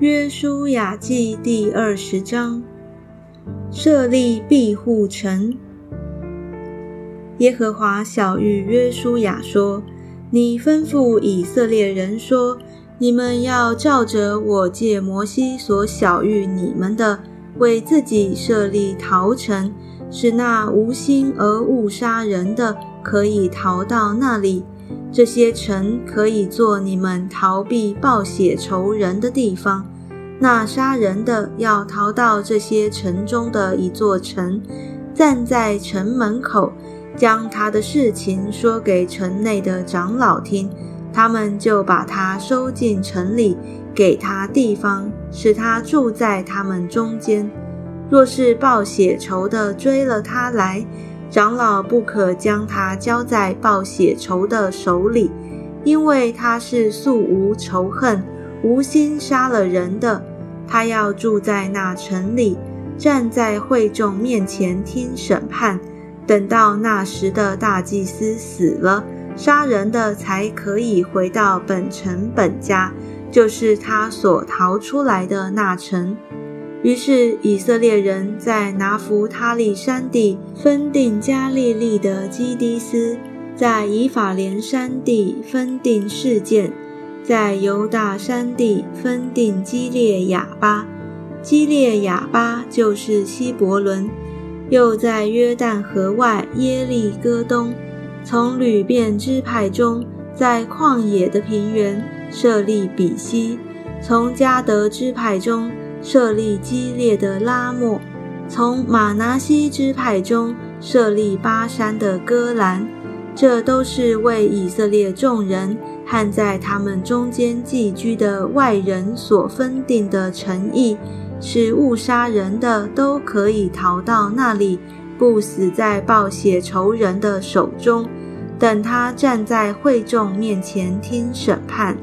约书亚记第二十章，设立庇护城。耶和华小谕约书亚说：“你吩咐以色列人说，你们要照着我借摩西所小谕你们的，为自己设立逃城，使那无心而误杀人的可以逃到那里。”这些城可以做你们逃避报血仇人的地方。那杀人的要逃到这些城中的一座城，站在城门口，将他的事情说给城内的长老听，他们就把他收进城里，给他地方，使他住在他们中间。若是报血仇的追了他来，长老不可将他交在报血仇的手里，因为他是素无仇恨、无心杀了人的。他要住在那城里，站在会众面前听审判。等到那时的大祭司死了，杀人的才可以回到本城本家，就是他所逃出来的那城。于是以色列人在拿弗他利山地分定加利利的基迪斯，在以法莲山地分定事件，在犹大山地分定基列雅巴。基列雅巴就是希伯伦，又在约旦河外耶利哥东，从吕遍支派中，在旷野的平原设立比西，从加德支派中。设立激烈的拉莫，从马拿西支派中设立巴山的戈兰，这都是为以色列众人和在他们中间寄居的外人所分定的诚意，是误杀人的都可以逃到那里，不死在报血仇人的手中，等他站在会众面前听审判。